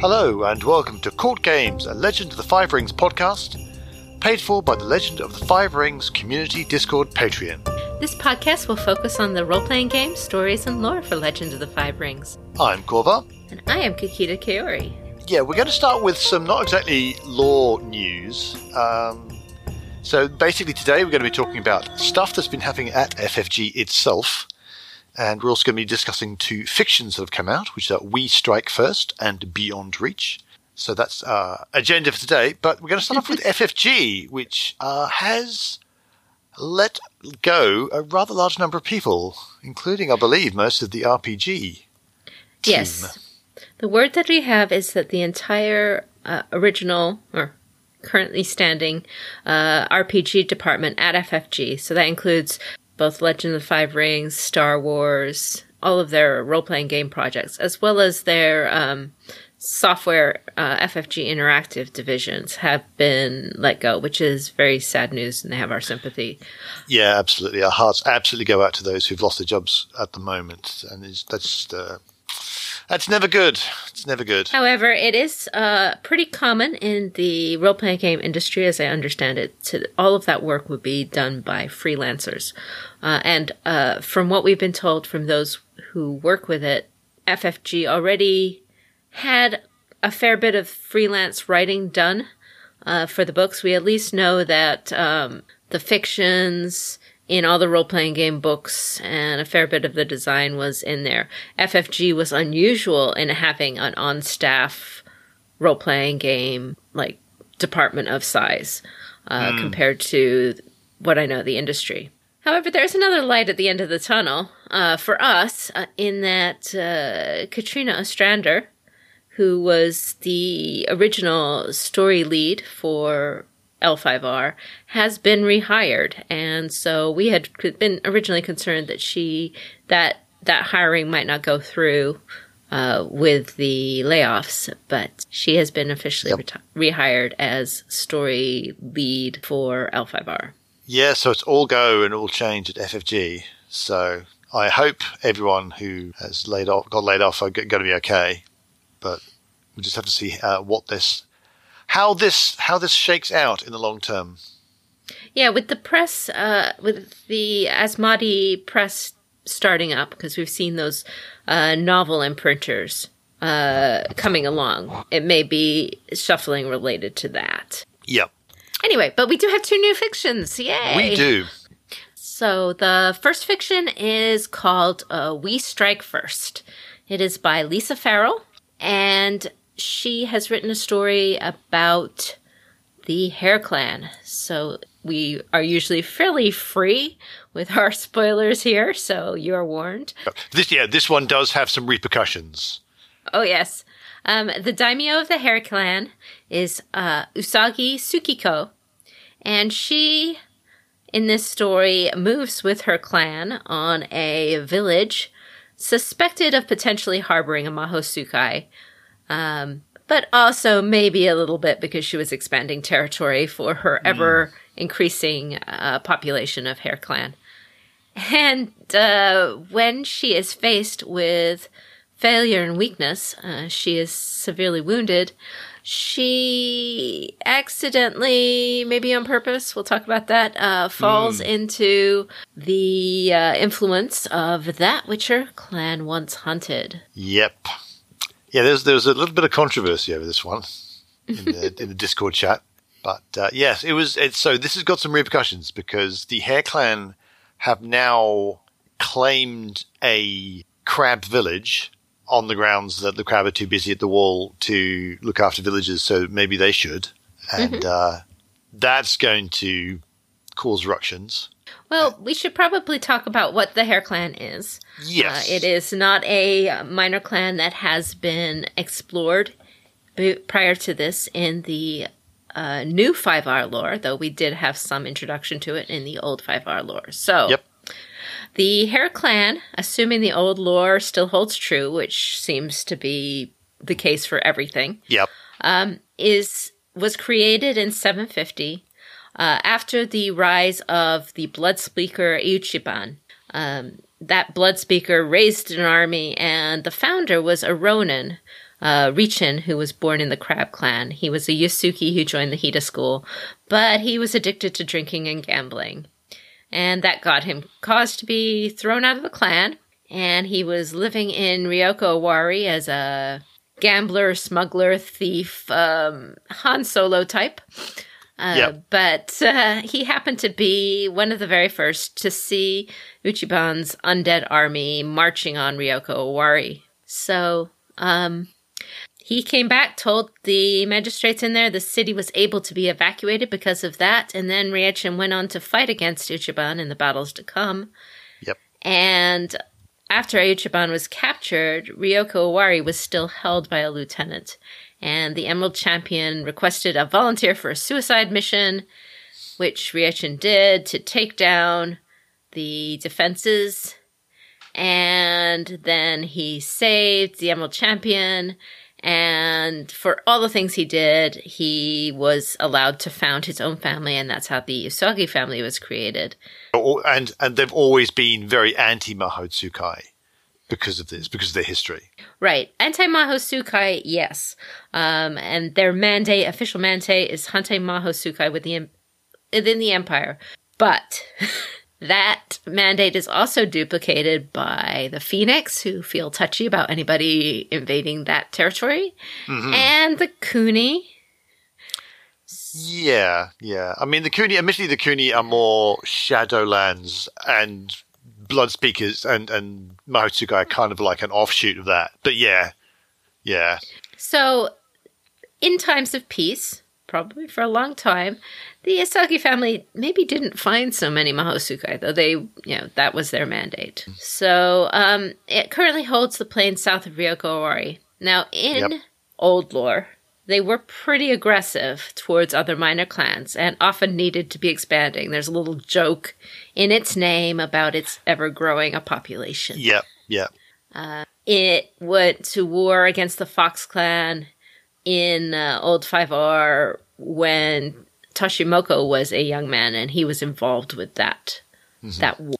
Hello, and welcome to Court Games, a Legend of the Five Rings podcast, paid for by the Legend of the Five Rings Community Discord Patreon. This podcast will focus on the role playing games, stories, and lore for Legend of the Five Rings. I'm Corva. And I am Kakita Kaori. Yeah, we're going to start with some not exactly lore news. Um, so basically, today we're going to be talking about stuff that's been happening at FFG itself. And we're also going to be discussing two fictions that have come out, which are We Strike First and Beyond Reach. So that's our agenda for today. But we're going to start off with FFG, which uh, has let go a rather large number of people, including, I believe, most of the RPG. Team. Yes. The word that we have is that the entire uh, original or currently standing uh, RPG department at FFG, so that includes both Legend of the Five Rings, Star Wars, all of their role playing game projects, as well as their um, software uh, FFG interactive divisions have been let go, which is very sad news, and they have our sympathy. Yeah, absolutely. Our hearts absolutely go out to those who've lost their jobs at the moment, and that's uh, that's never good. It's never good. However, it is uh, pretty common in the role playing game industry, as I understand it. To, all of that work would be done by freelancers. Uh, and uh, from what we've been told from those who work with it, FFG already had a fair bit of freelance writing done uh, for the books. We at least know that um, the fictions, in all the role playing game books, and a fair bit of the design was in there. FFG was unusual in having an on staff role playing game like department of size uh, mm. compared to what I know the industry. However, there's another light at the end of the tunnel uh, for us uh, in that uh, Katrina Ostrander, who was the original story lead for L5R has been rehired. And so we had been originally concerned that she, that, that hiring might not go through, uh, with the layoffs, but she has been officially yep. reti- rehired as story lead for L5R. Yeah, so it's all go and all change at FFG. So I hope everyone who has laid off, got laid off are going to be okay. But we just have to see uh, what this how this how this shakes out in the long term. Yeah, with the press, uh, with the Asmodee press starting up, because we've seen those uh, novel imprinters uh, coming along. It may be shuffling related to that. Yep. Anyway, but we do have two new fictions. Yay! We do. So the first fiction is called uh, We Strike First. It is by Lisa Farrell, and she has written a story about the Hare Clan. So we are usually fairly free with our spoilers here, so you're warned. This yeah, this one does have some repercussions. Oh yes. Um, the daimyo of the Hare Clan is uh, Usagi Tsukiko, and she, in this story, moves with her clan on a village suspected of potentially harboring a Mahoutsukai, um, but also maybe a little bit because she was expanding territory for her mm. ever increasing uh, population of Hare Clan. And uh, when she is faced with failure and weakness, uh, she is severely wounded. She accidentally, maybe on purpose, we'll talk about that, uh, falls mm. into the uh, influence of that which her clan once hunted. Yep. Yeah, there's there's a little bit of controversy over this one in the, in the Discord chat, but uh, yes, it was. It's, so this has got some repercussions because the Hare Clan have now claimed a crab village on the grounds that the crab are too busy at the wall to look after villagers, so maybe they should, and mm-hmm. uh, that's going to cause ructions. Well, we should probably talk about what the Hare Clan is. Yes. Uh, it is not a minor clan that has been explored prior to this in the uh, new 5R lore, though we did have some introduction to it in the old 5R lore. So, yep. the Hare Clan, assuming the old lore still holds true, which seems to be the case for everything, yep. Um, is was created in 750 uh, after the rise of the blood speaker Iuchiban, um, that blood speaker raised an army, and the founder was a Ronin uh, Richin, who was born in the Crab Clan. He was a Yasuki who joined the Hida school, but he was addicted to drinking and gambling. And that got him cause to be thrown out of the clan. And he was living in Ryoko Owari as a gambler, smuggler, thief, um, Han Solo type. Uh, Yep. But uh, he happened to be one of the very first to see Iuchiban's undead army marching on Ryoko Owari. So, um, he came back, told the magistrates in there the city was able to be evacuated because of that, and then Ryechin went on to fight against Iuchiban in the battles to come. Yep. And after Iuchiban was captured, Ryoko Owari was still held by a lieutenant. And the Emerald Champion requested a volunteer for a suicide mission, which Ryechin did to take down the defenses. And then he saved the Emerald Champion. And for all the things he did, he was allowed to found his own family, and that's how the Usagi family was created. Oh, and and they've always been very anti Mahotsukai because of this, because of their history. Right. Anti Mahosukai, yes. Um, and their mandate, official mandate, is Hante Mahosukai with the, within the Empire. But that mandate is also duplicated by the Phoenix, who feel touchy about anybody invading that territory, and the Kuni. Yeah, yeah. I mean, the Kuni, admittedly, the Kuni are more Shadowlands and Blood Speakers and, and Mahotsukai are kind of like an offshoot of that. But yeah, yeah. So, in times of peace, probably for a long time, the Usagi family maybe didn't find so many Mahosukai, though they, you know, that was their mandate. So, um, it currently holds the plains south of Ryoko Owari. Now, in Yep. old lore, they were pretty aggressive towards other minor clans and often needed to be expanding. There's a little joke in its name about its ever growing a population. Yep, yep. Uh, it went to war against the Fox clan in uh, Old 5R when Toshimoko was a young man and he was involved with that mm-hmm. that war.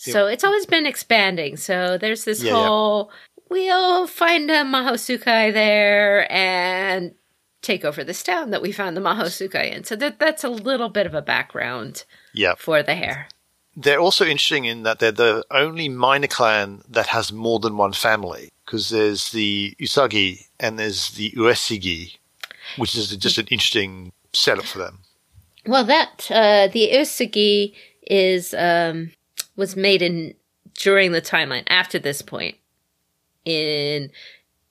So it's always been expanding. So there's this Yeah, yeah. whole we'll find a Mahosukai there and take over this town that we found the Mahosukai in. So that that's a little bit of a background Yep. for the Hare. They're also interesting in that they're the only minor clan that has more than one family because there's the Usagi and there's the Uesigi, which is just an interesting setup for them. Well, that uh, the Usugi is um, was made in during the timeline after this point in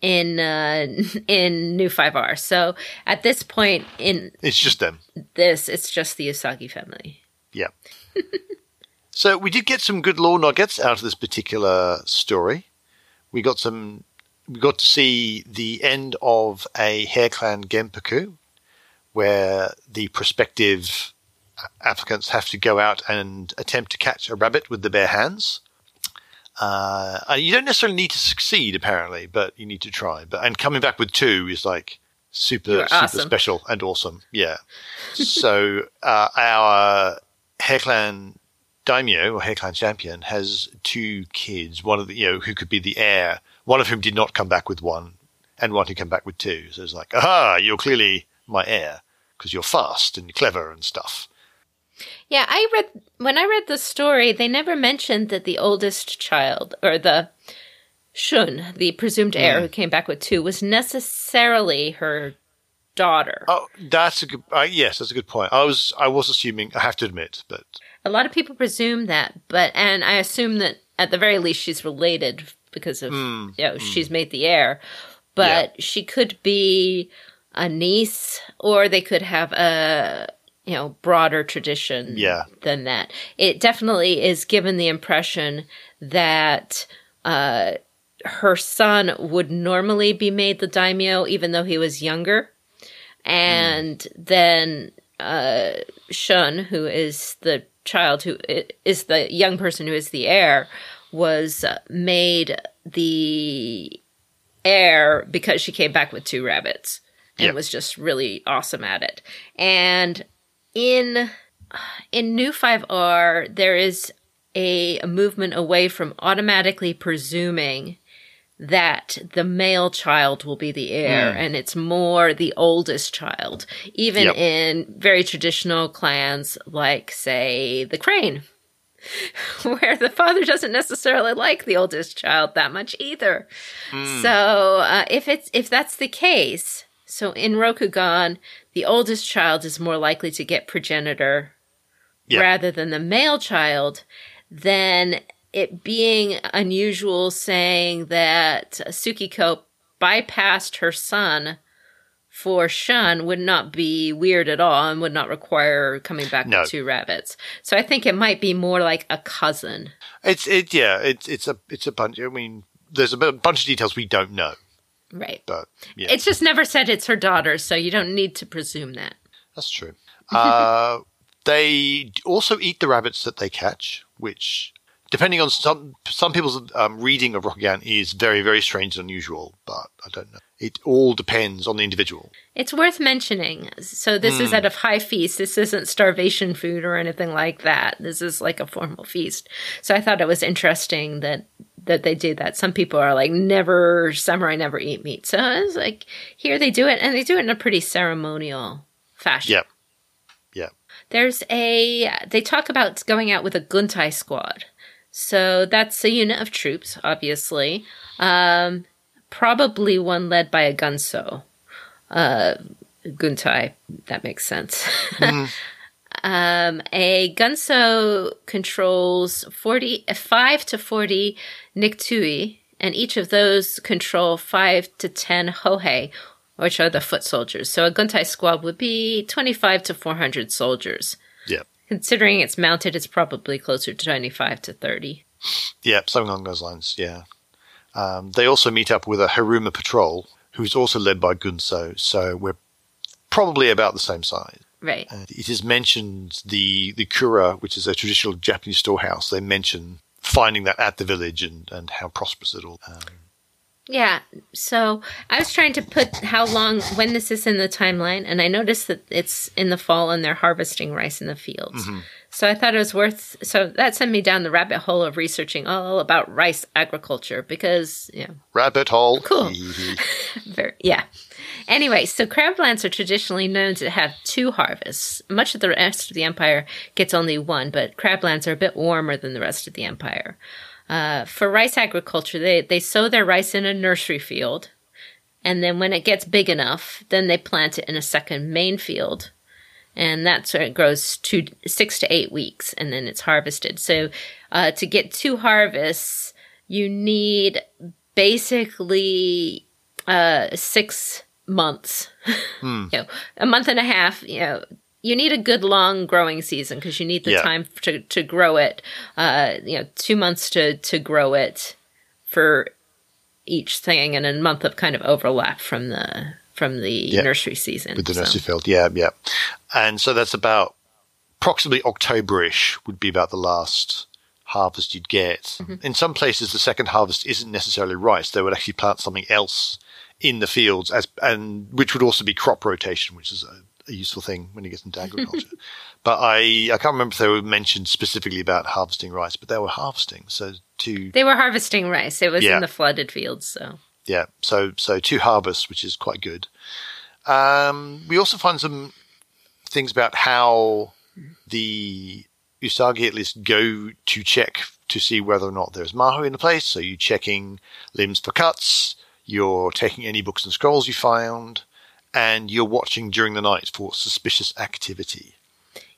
in uh, in New Five R. So at this point in It's just them. this, it's just the Usagi family. Yeah. so we did get some good lore nuggets out of this particular story. We got some. We got to see the end of a Hare Clan gempuku, where the prospective applicants have to go out and attempt to catch a rabbit with the bare hands. Uh, you don't necessarily need to succeed, apparently, but you need to try. But and coming back with two is like super super awesome. special and awesome. Yeah. so uh, our Hare Clan daimyo or Hare Clan champion has two kids. One of the you know who could be the heir. One of whom did not come back with one, and one who came back with two. So it's like, aha, you're clearly my heir because you're fast and clever and stuff. Yeah, I read when I read the story, they never mentioned that the oldest child or the Shun, the presumed heir who came back with two, was necessarily her daughter. Oh, that's a good. Uh, yes, that's a good point. I was I was assuming. I have to admit, but A lot of people presume that, but and I assume that at the very least she's related because of Hmm, you know she's made the heir, but she could be a niece or they could have a you know broader tradition Yeah. than that. It definitely is given the impression that uh, her son would normally be made the daimyo even though he was younger, and then uh, Shun, who is the child who is the young person who is the heir, was made the heir because she came back with two rabbits and Yep. was just really awesome at it. And in in New 5R, there is a, a movement away from automatically presuming that the male child will be the heir Mm. and it's more the oldest child, even Yep. in very traditional clans like, say, the Crane, where the father doesn't necessarily like the oldest child that much either. Hmm. So uh, if it's if that's the case, so in Rokugan, the oldest child is more likely to get progenitor Yeah. rather than the male child, then it being unusual saying that Tsukiko bypassed her son for Shun would not be weird at all and would not require coming back No. with two rabbits. So I think it might be more like a cousin. It's it yeah. It's it's a it's a bunch. I mean, there's a bunch of details we don't know, Right. but yeah, It's just never said it's her daughter, so you don't need to presume that. that's true. Uh, they also eat the rabbits that they catch, which, depending on some some people's um, reading of Rokugan, is very very strange and unusual. But I don't know. It all depends on the individual. It's worth mentioning. So this Hmm. is at a high feast. This isn't starvation food or anything like that. This is like a formal feast. So I thought it was interesting that that they do that. Some people are like never samurai never eat meat. So it's like here they do it and they do it in a pretty ceremonial fashion. Yeah, yeah. There's a they talk about going out with a guntai squad. So that's a unit of troops, obviously. Um, probably one led by a gunso. Uh, guntai, that makes sense. um, a gunso controls 40, 5 to 40 nikutai, and each of those control 5 to 10 hohei, which are the foot soldiers. So a guntai squad would be 25 to 400 soldiers. Yeah. Considering it's mounted, it's probably closer to 25 to 30. Yeah, something along those lines. Yeah. Um, they also meet up with a Hiruma patrol, who's also led by Gunso. So we're probably about the same size. Right. And it is mentioned the the kura, which is a traditional Japanese storehouse. They mention finding that at the village and, and how prosperous it all. Um, Yeah. So I was trying to put how long, when this is in the timeline, and I noticed that it's in the fall and they're harvesting rice in the fields. So I thought it was worth, so that sent me down the rabbit hole of researching all about rice agriculture because, yeah. rabbit hole. Cool. Very, yeah. Anyway, so crablands are traditionally known to have two harvests. Much of the rest of the empire gets only one, but crablands are a bit warmer than the rest of the empire. Uh, for rice agriculture, they, they sow their rice in a nursery field, and then when it gets big enough, then they plant it in a second main field, and that's where it grows to six to eight weeks, and then it's harvested. So, uh, to get two harvests, you need basically uh, six months, you know, a month and a half. You know, you need a good long growing season because you need the Yeah. time to to grow it. Uh, you know, two months to to grow it for each thing, and a month of kind of overlap from the from the nursery season. with the So- nursery field. Yeah, yeah. And so that's about approximately Octoberish would be about the last harvest you'd get. In some places, the second harvest isn't necessarily rice; they would actually plant something else in the fields, as and which would also be crop rotation, which is a, a useful thing when you get into agriculture. but I I can't remember if they were mentioned specifically about harvesting rice, but they were harvesting. So to They were harvesting rice. It was Yeah. in the flooded fields, so yeah, so so two harvests, which is quite good. Um, we also find some things about how the Usagi at least go to check to see whether or not there's maho in the place. So you're checking limbs for cuts, you're taking any books and scrolls you found, and you're watching during the night for suspicious activity.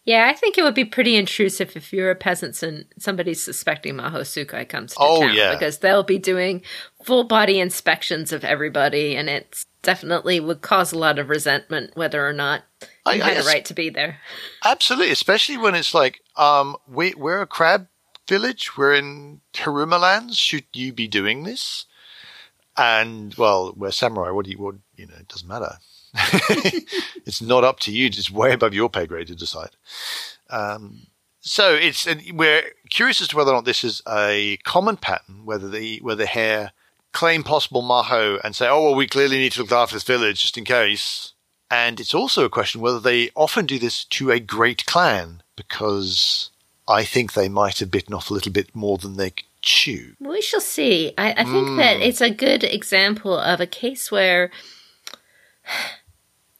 Yeah, I think it would be pretty intrusive if you're a peasant and somebody's suspecting Maho Sukai comes to Oh, town yeah. because they'll be doing full body inspections of everybody, and it definitely would cause a lot of resentment whether or not I- you I had a right to be there. Absolutely, especially when it's like, um, we, we're a crab village. We're in Hiruma lands. Should you be doing this? And well, we're samurai. What do you? What you know? It doesn't matter. it's not up to you. It's way above your pay grade to decide. Um, so it's and we're curious as to whether or not this is a common pattern. Whether the whether Hare claim possible maho and say, oh well, we clearly need to look after this village just in case. And it's also a question whether they often do this to a great clan, because I think they might have bitten off a little bit more than they We shall see. I, I think that mm. it's a good example of a case where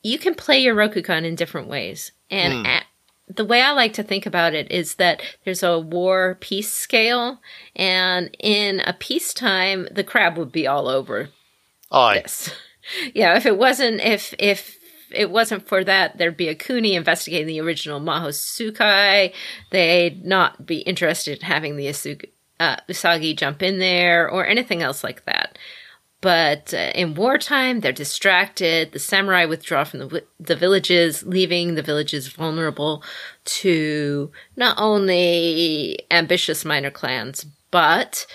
you can play your Rokugan in different ways. And mm. at, the way I like to think about it is that there's a war peace scale, and in a peacetime, the crab would be all over Aye. this. yeah, if it wasn't, if if it wasn't for that, there'd be a Kuni investigating the original Maho Sukai. They'd not be interested in having the Asuka, uh, Usagi jump in there or anything else like that. But uh, in wartime, they're distracted. The samurai withdraw from the, the villages, leaving the villages vulnerable to not only ambitious minor clans, but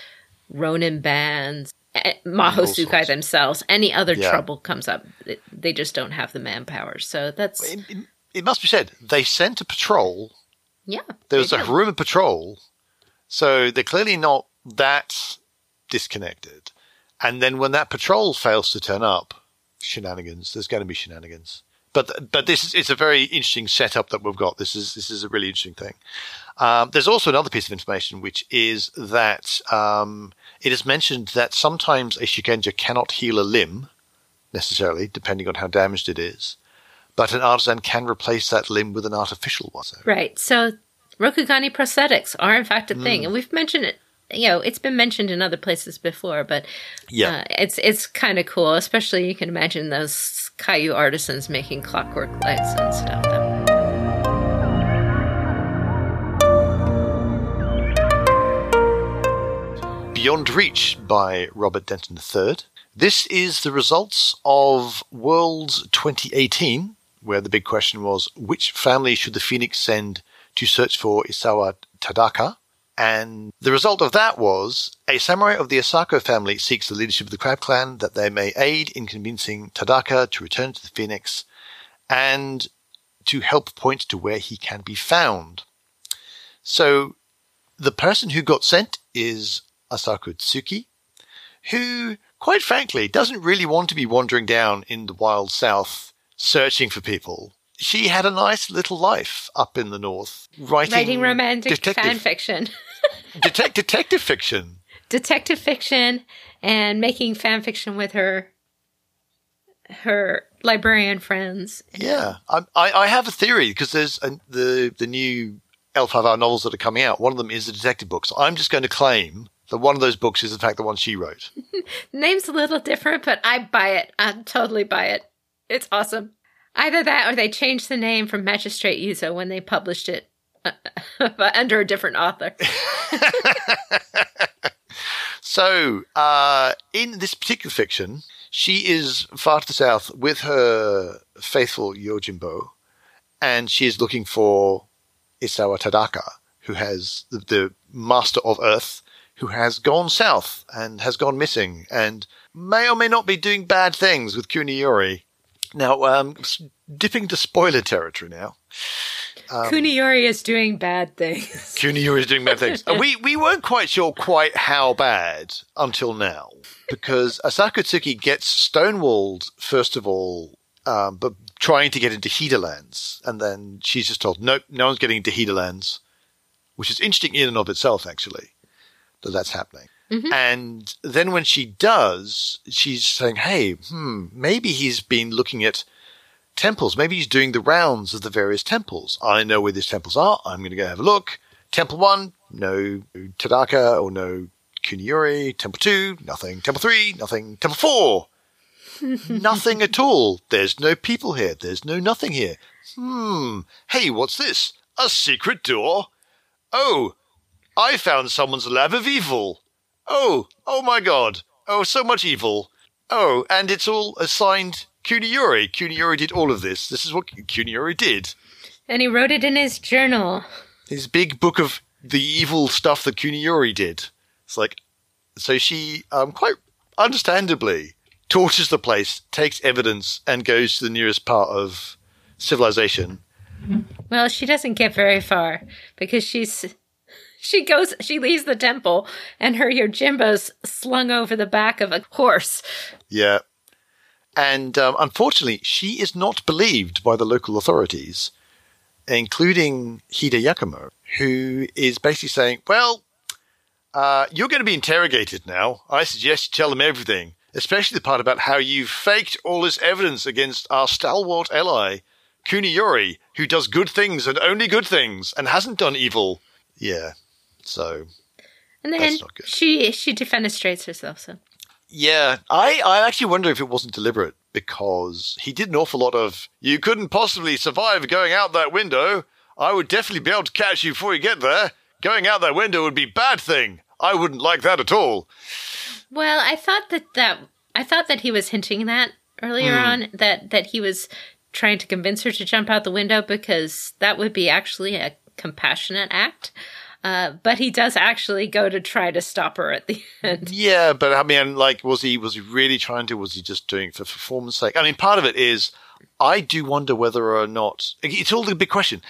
Ronin bands, eh, Maho Sukai themselves. Any other Yeah. trouble comes up, they- just don't have the manpower. So that's, It, it- it must be said, they sent a patrol. yeah. There was a. Hiruma patrol. So they're clearly not that disconnected. And then when that patrol fails to turn up, shenanigans. There's going to be shenanigans. But but this is it's a very interesting setup that we've got. This is this is a really interesting thing. Um, there's also another piece of information, which is that um, it is mentioned that sometimes a shugenja cannot heal a limb necessarily, depending on how damaged it is. But an artisan can replace that limb with an artificial one. Right. So Rokugani prosthetics are in fact a thing, Mm. and we've mentioned it. You know, it's been mentioned in other places before, but yeah. uh, it's it's kind of cool. Especially you can imagine those Kaiu artisans making clockwork lights and stuff. Beyond Reach by Robert Denton III. This is the results of Worlds 2018, where the big question was which family should the Phoenix send to search for Isawa Tadaka? And the result of that was a samurai of the Asako family seeks the leadership of the Crab Clan that they may aid in convincing Tadaka to return to the Phoenix and to help point to where he can be found. So the person who got sent is Asako Tsuki, who, quite frankly, doesn't really want to be wandering down in the wild south searching for people. She had a nice little life up in the north, writing, Writing romantic detective, fan fiction, detec- detective fiction. detective fiction, and making fan fiction with her her librarian friends. Yeah, I, I, have a theory because there's a, the the new L5R novels that are coming out. One of them is a detective book. So I'm just going to claim that one of those books is in fact the one she wrote. Name's a little different, but I buy it. I totally buy it. It's awesome. Either that or they changed the name from Magistrate Yuzo when they published it uh, but under a different author. So, uh, in this particular fiction, she is far to the south with her faithful Yojimbo, and she is looking for Isawa Tadaka, who has the, the master of Earth, who has gone south and has gone missing, and may or may not be doing bad things with Kuniyori. Now, um, dipping to spoiler territory now. Um, Kuniyori is doing bad things. Kuniyori is doing bad things. We, we weren't quite sure quite how bad until now, because Asako Tsuki gets stonewalled, first of all, um, but trying to get into Heaterlands. And then she's just told, nope, no one's getting into Heaterlands, which is interesting in and of itself, actually, that that's happening. And then when she does, she's saying, hey, hmm, maybe he's been looking at temples. Maybe he's doing the rounds of the various temples. I know where these temples are. I'm going to go have a look. Temple one, no Tadaka or no Kuniyori. Temple two, nothing. Temple three, nothing. Temple four, nothing at all. There's no people here. There's no nothing here. Hmm. Hey, what's this? A secret door? Oh, I found someone's lab of evil. Oh, oh my god. Oh, so much evil. Oh, and it's all assigned Kuniyori. Kuniyori did all of this. This is what Kuniyori did. and he wrote it in his journal. His big book of the evil stuff that Kuniyori did. It's like, so she, um, quite understandably, tortures the place, takes evidence, and goes to the nearest part of civilization. Well, she doesn't get very far because she's she goes she leaves the temple and her Yojimbo's slung over the back of a horse. Yeah. And um, unfortunately, she is not believed by the local authorities, including Hida Yakumo, who is basically saying, well, Uh, you're going to be interrogated now. I suggest you tell them everything, especially the part about how you faked all this evidence against our stalwart ally, Kuniyori, who does good things and only good things and hasn't done evil. Yeah. So. And then she she defenestrates herself. So. Yeah, I I actually wonder if it wasn't deliberate because he did an awful lot of. You couldn't possibly survive going out that window. I would definitely be able to catch you before you get there. Going out that window would be bad thing. I wouldn't like that at all. Well, I thought that that I thought that he was hinting that earlier mm. on that that he was trying to convince her to jump out the window because that would be actually a compassionate act. Uh, but he does actually go to try to stop her at the end. Yeah, but I mean, like, was he was he really trying to? Was he just doing it for performance sake? I mean, part of it is I do wonder whether or not it's all the big question: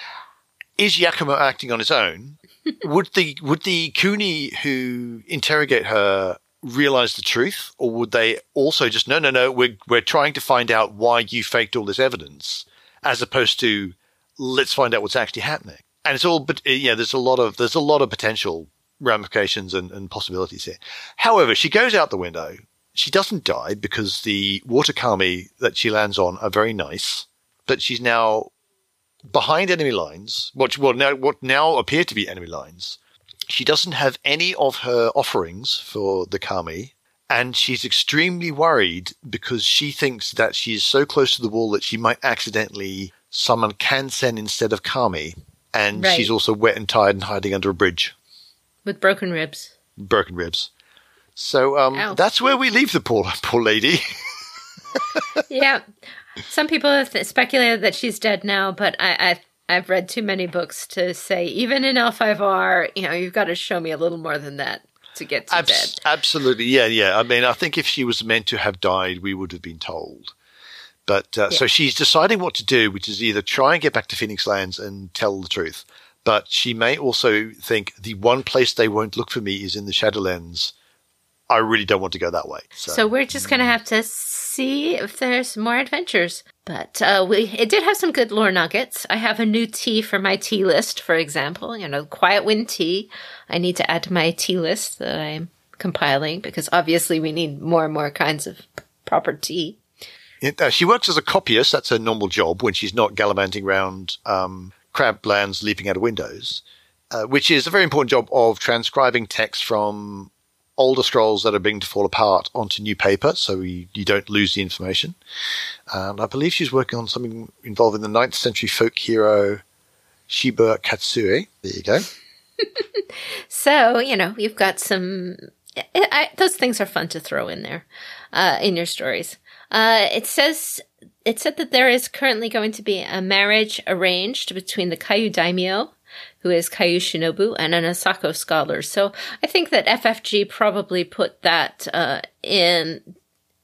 Is Yakumo acting on his own? would the would the Kuni who interrogate her realize the truth, or would they also just no, no, no? We're we're trying to find out why you faked all this evidence, as opposed to let's find out what's actually happening. And it's all, but yeah, there's a lot of there's a lot of potential ramifications and, and possibilities here. However, she goes out the window. She doesn't die because the water kami that she lands on are very nice, but she's now behind enemy lines. What well now what now appear to be enemy lines she doesn't have any of her offerings for the kami, and she's extremely worried because she thinks that she is so close to the wall that she might accidentally summon Kansen instead of kami, and right. she's also wet and tired and hiding under a bridge with broken ribs. Broken ribs. So um, that's where we leave the poor poor lady. yeah, some people have speculated that she's dead now, but I, I I've read too many books to say even in L5R, you know, you've got to show me a little more than that to get to Abs- Absolutely, yeah, yeah. I mean, I think if she was meant to have died, we would have been told. But uh, yeah. so she's deciding what to do, which is either try and get back to Phoenix Lands and tell the truth, but she may also think the one place they won't look for me is in the Shadowlands. I really don't want to go that way. So, so we're just going to have to see if there's more adventures. But uh, we it did have some good lore nuggets. I have a new tea for my tea list, for example. You know, Quiet Wind tea. I need to add to my tea list that I'm compiling because obviously we need more and more kinds of proper tea. It, uh, she works as a copyist. That's her normal job when she's not gallivanting around um, crab lands, leaping out of windows, uh, which is a very important job of transcribing text from older scrolls that are beginning to fall apart onto new paper, so you, you don't lose the information. And I believe she's working on something involving the 9th century folk hero Shiba Katsue. There you go. so, you know, you've got some. I, those things are fun to throw in there uh, in your stories. Uh, it says it said that there is currently going to be a marriage arranged between the Kaiu daimyo who is Kaiu Shinobu, and an Asako scholar. So I think that FFG probably put that uh, in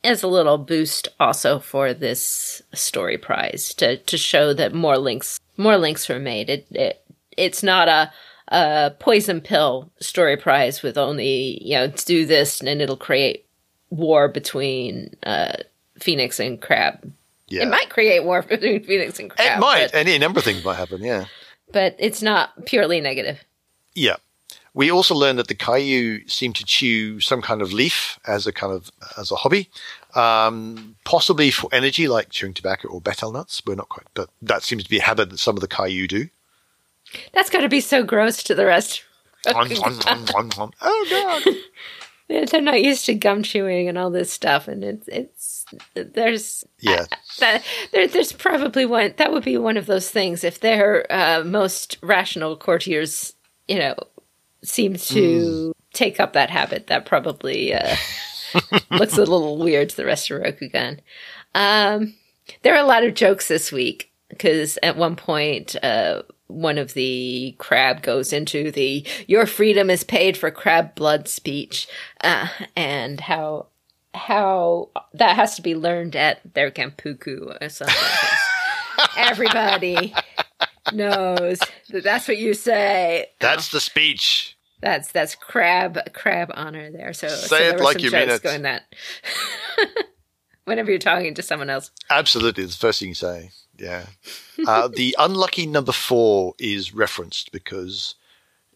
as a little boost also for this story prize to, to show that more links more links were made. It, it it's not a a poison pill story prize with only you know do this and it'll create war between uh, Phoenix and Crab. Yeah. It might create war between Phoenix and Crab. It might. Any number of things might happen. Yeah but it's not purely negative. Yeah. We also learned that the Kaiu seem to chew some kind of leaf as a kind of as a hobby, um, possibly for energy, like chewing tobacco or betel nuts. We're not quite, but that seems to be a habit that some of the Kaiu do. That's got to be so gross to the rest. oh god! They're not used to gum chewing and all this stuff, and it's it's there's yeah that, there, there's probably one that would be one of those things if their uh, most rational courtiers you know seem to mm. take up that habit that probably uh, looks a little weird to the rest of Rokugan. Um, there are a lot of jokes this week because at one point uh, one of the crab goes into the "Your freedom is paid for crab blood" speech, uh, and how how that has to be learned at their gempuku or something. everybody knows that that's what you say. That's oh. the speech. That's that's crab crab honor there. So say so it like you mean it. Going that whenever you're talking to someone else. Absolutely, it's the first thing you say. Yeah. Uh, the unlucky number four is referenced because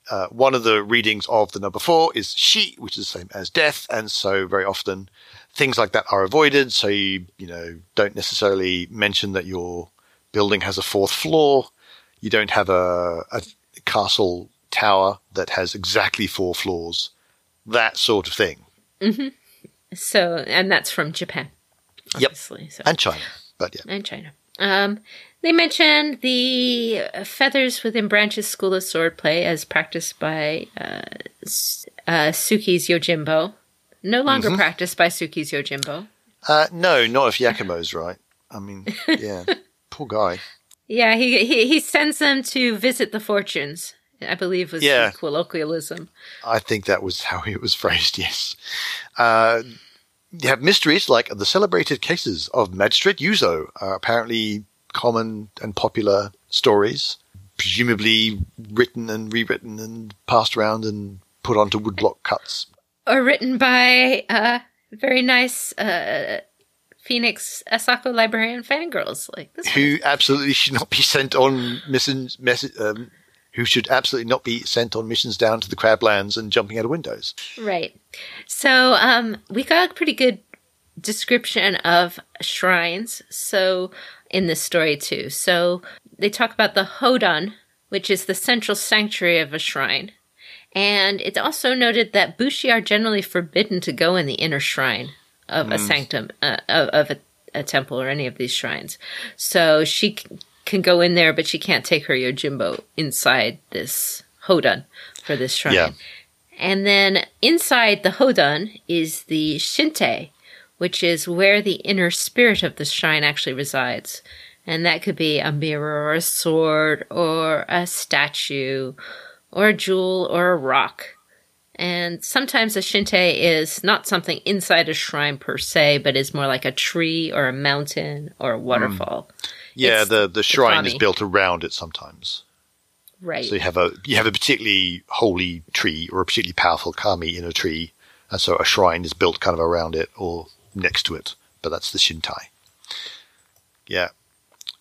uh, one of the readings of the number four is she, which is the same as death, and so very often things like that are avoided. So you you know don't necessarily mention that your building has a fourth floor. You don't have a, a castle tower that has exactly four floors. That sort of thing. So, and that's from Japan. Yep. So. And China, but yeah. and China. Um, they mention the uh, feathers within branches school of swordplay as practiced by uh, uh, Suki's Yojimbo. No longer Mm-hmm. practiced by Suki's Yojimbo. Uh, no, not if Yakumo's right. I mean, yeah, poor guy. Yeah, he, he he sends them to visit the fortunes. I believe was Yeah. the colloquialism. I think that was how it was phrased. Yes. Uh, you have mysteries like the celebrated cases of Magistrate Yuzo, are apparently common and popular stories, presumably written and rewritten and passed around and put onto woodblock cuts. Or written by uh, very nice uh, Phoenix Asako librarian fangirls like this. one. Who absolutely should not be sent on missions. Messi- um, who should absolutely not be sent on missions down to the crablands and jumping out of windows. Right. So um, we got a pretty good description of shrines. So in this story too. So they talk about the honden, which is the central sanctuary of a shrine. And it's also noted that bushi are generally forbidden to go in the inner shrine of a sanctum uh, of, of a, a temple or any of these shrines. So she can go in there, but she can't take her yojimbo inside this honden for this shrine. Yeah. And then inside the honden is the Shintai, which is where the inner spirit of the shrine actually resides. And that could be a mirror or a sword or a statue or a jewel or a rock. And sometimes a Shintai is not something inside a shrine per se, but is more like a tree or a mountain or a hmm. waterfall. Yeah, It's the, the shrine is built around it sometimes. Right. So you have a you have a particularly holy tree or a particularly powerful kami in a tree, and so a shrine is built kind of around it or next to it. But that's the Shintai. Yeah.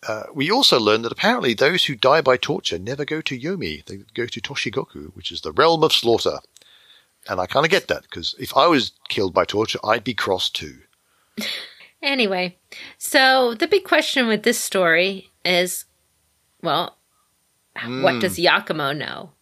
Uh, we also learned that apparently those who die by torture never go to Yomi; they go to Toshigoku, which is the realm of slaughter. And I kind of get that because if I was killed by torture, I'd be cross too. Anyway, so the big question with this story is well, what does Yakumo know?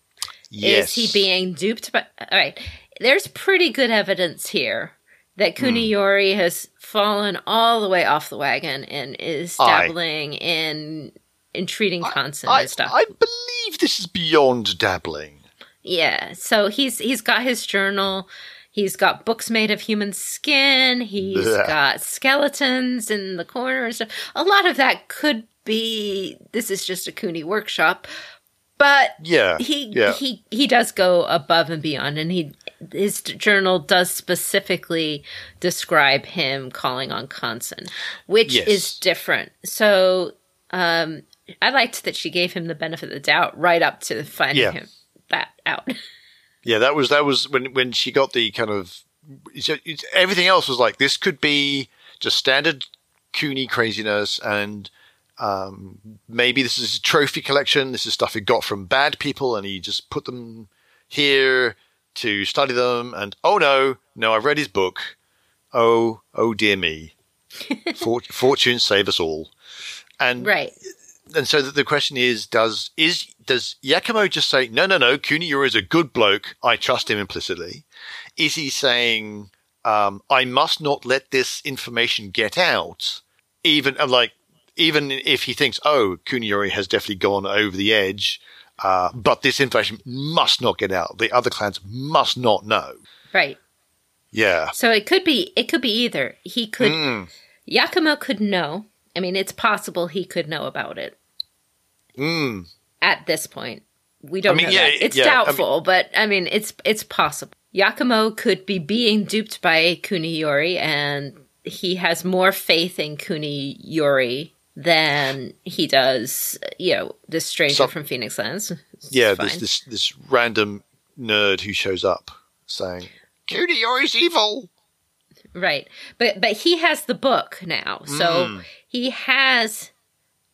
Yes. Is he being duped by. All right. There's pretty good evidence here that Hmm. Kuniyori has fallen all the way off the wagon and is dabbling in entreating Kansen I, and stuff. I believe this is beyond dabbling. Yeah. So he's he's got his journal. He's got books made of human skin. He's Blech. got skeletons in the corner and stuff. A lot of that could be this is just a Kuni workshop. But Yeah. he yeah. he he does go above and beyond and he his journal does specifically describe him calling on Kansen, which Yes. is different. So um I liked that she gave him the benefit of the doubt right up to finding Yeah. him that out. Yeah, that was that was when when she got the kind of it's, it's, everything else was like this could be just standard Kuni craziness, and um, maybe this is a trophy collection. This is stuff he got from bad people, and he just put them here to study them. And oh no, no, I've read his book. Oh, oh dear me, Fort, fortune save us all. And right. And so the, the question is, does is does Yakumo just say, no, no, no, Kuniyori is a good bloke. I trust him implicitly. Is he saying, um, I must not let this information get out, even uh, like even if he thinks, oh, Kuniyori has definitely gone over the edge, uh, but this information must not get out. The other clans must not know. Right. Yeah. So it could be it could be either. He could Mm. Yakumo could know. I mean, it's possible he could know about it Mm. at this point. We don't I mean, know yeah, that. It's yeah, I mean- doubtful, but I mean, it's it's possible. Yakumo could be being duped by Kuniyori, and he has more faith in Kuniyori than he does, you know, this stranger Some- from Phoenix Lands. It's Yeah, fine. this this this random nerd who shows up saying, Kuniyori's evil. Right. But but he has the book now. So Mm. He has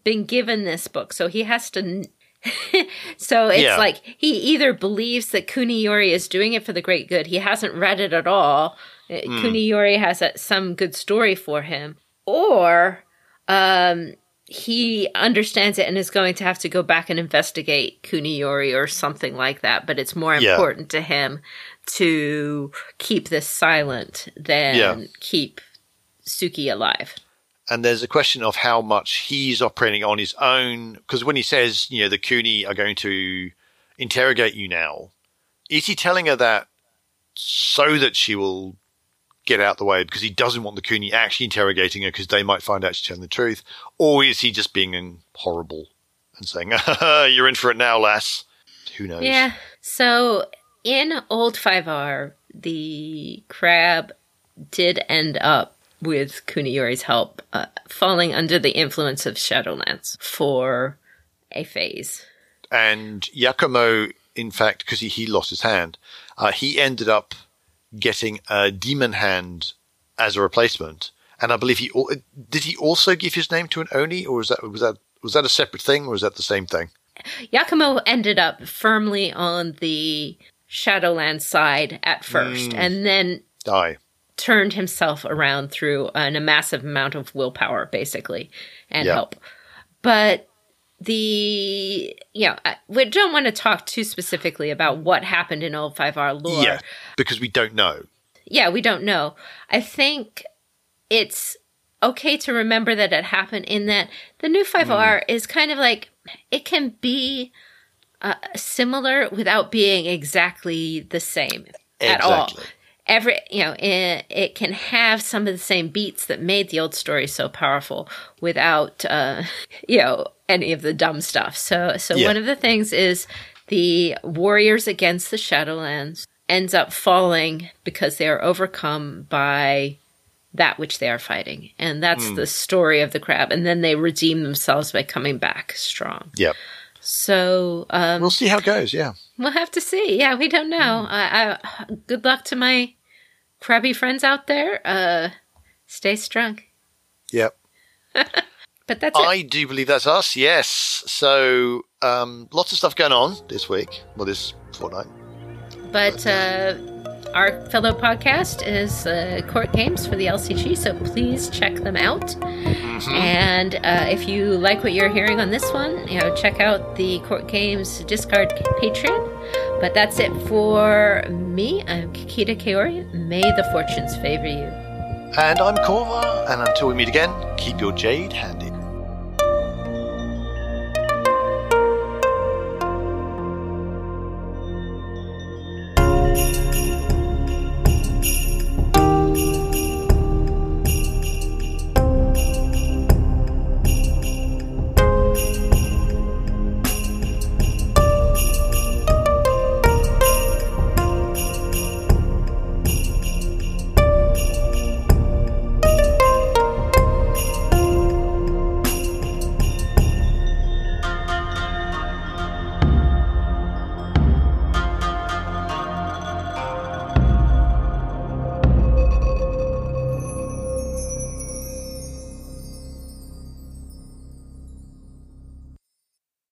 been given this book. So he has to so it's Yeah. like he either believes that Kuniyori is doing it for the great good. He hasn't read it at all. Uh, Hmm. Kuniyori has a, some good story for him, or um, he understands it and is going to have to go back and investigate Kuniyori or something like that. But it's more Yeah. important to him to keep this silent than Yeah. keep Suki alive. And there's a question of how much he's operating on his own. Because when he says, you know, the Kuni are going to interrogate you now, is he telling her that so that she will get out the way because he doesn't want the Kuni actually interrogating her because they might find out she's telling the truth? Or is he just being horrible and saying, you're in for it now, lass? Who knows? Yeah. So in Old 5R, the crab did end up with Kuniyori's help uh, falling under the influence of Shadowlands for a phase. and Yakamo, in fact, because he, he lost his hand, uh, he ended up getting a demon hand as a replacement. And I believe he did. He also give his name to an oni, or was that was that was that a separate thing, or was that the same thing? Yakamo ended up firmly on the Shadowlands side at first, and then Aye, turned himself around through an, a massive amount of willpower, basically, and Yeah. help. But the you know we don't want to talk too specifically about what happened in old 5R lore. yeah, because we don't know. Yeah, we don't know. I think it's okay to remember that it happened in that the new 5R is kind of like it can be uh, similar without being exactly the same at all. Every you know, it, it can have some of the same beats that made the old story so powerful without uh, you know any of the dumb stuff. So, so Yeah. one of the things is the warriors against the Shadowlands ends up falling because they are overcome by that which they are fighting, and that's the story of the crab. And then they redeem themselves by coming back strong. Yep. So, um, We'll see how it goes. Yeah. We'll have to see. Yeah, we don't know. I, I, good luck to my crabby friends out there. Uh, stay strong. Yep. But that's it. I do believe that's us. Yes. So um, lots of stuff going on this week. Well, this fortnight. But uh, our fellow podcast is uh, Court Games for the LCG, so please check them out. And uh, if you like what you're hearing on this one, you know, check out the Court Games Discard Patreon. But that's it for me. I'm Kakita Kaori. May the fortunes favor you. And I'm Corva. And until we meet again, keep your jade handy.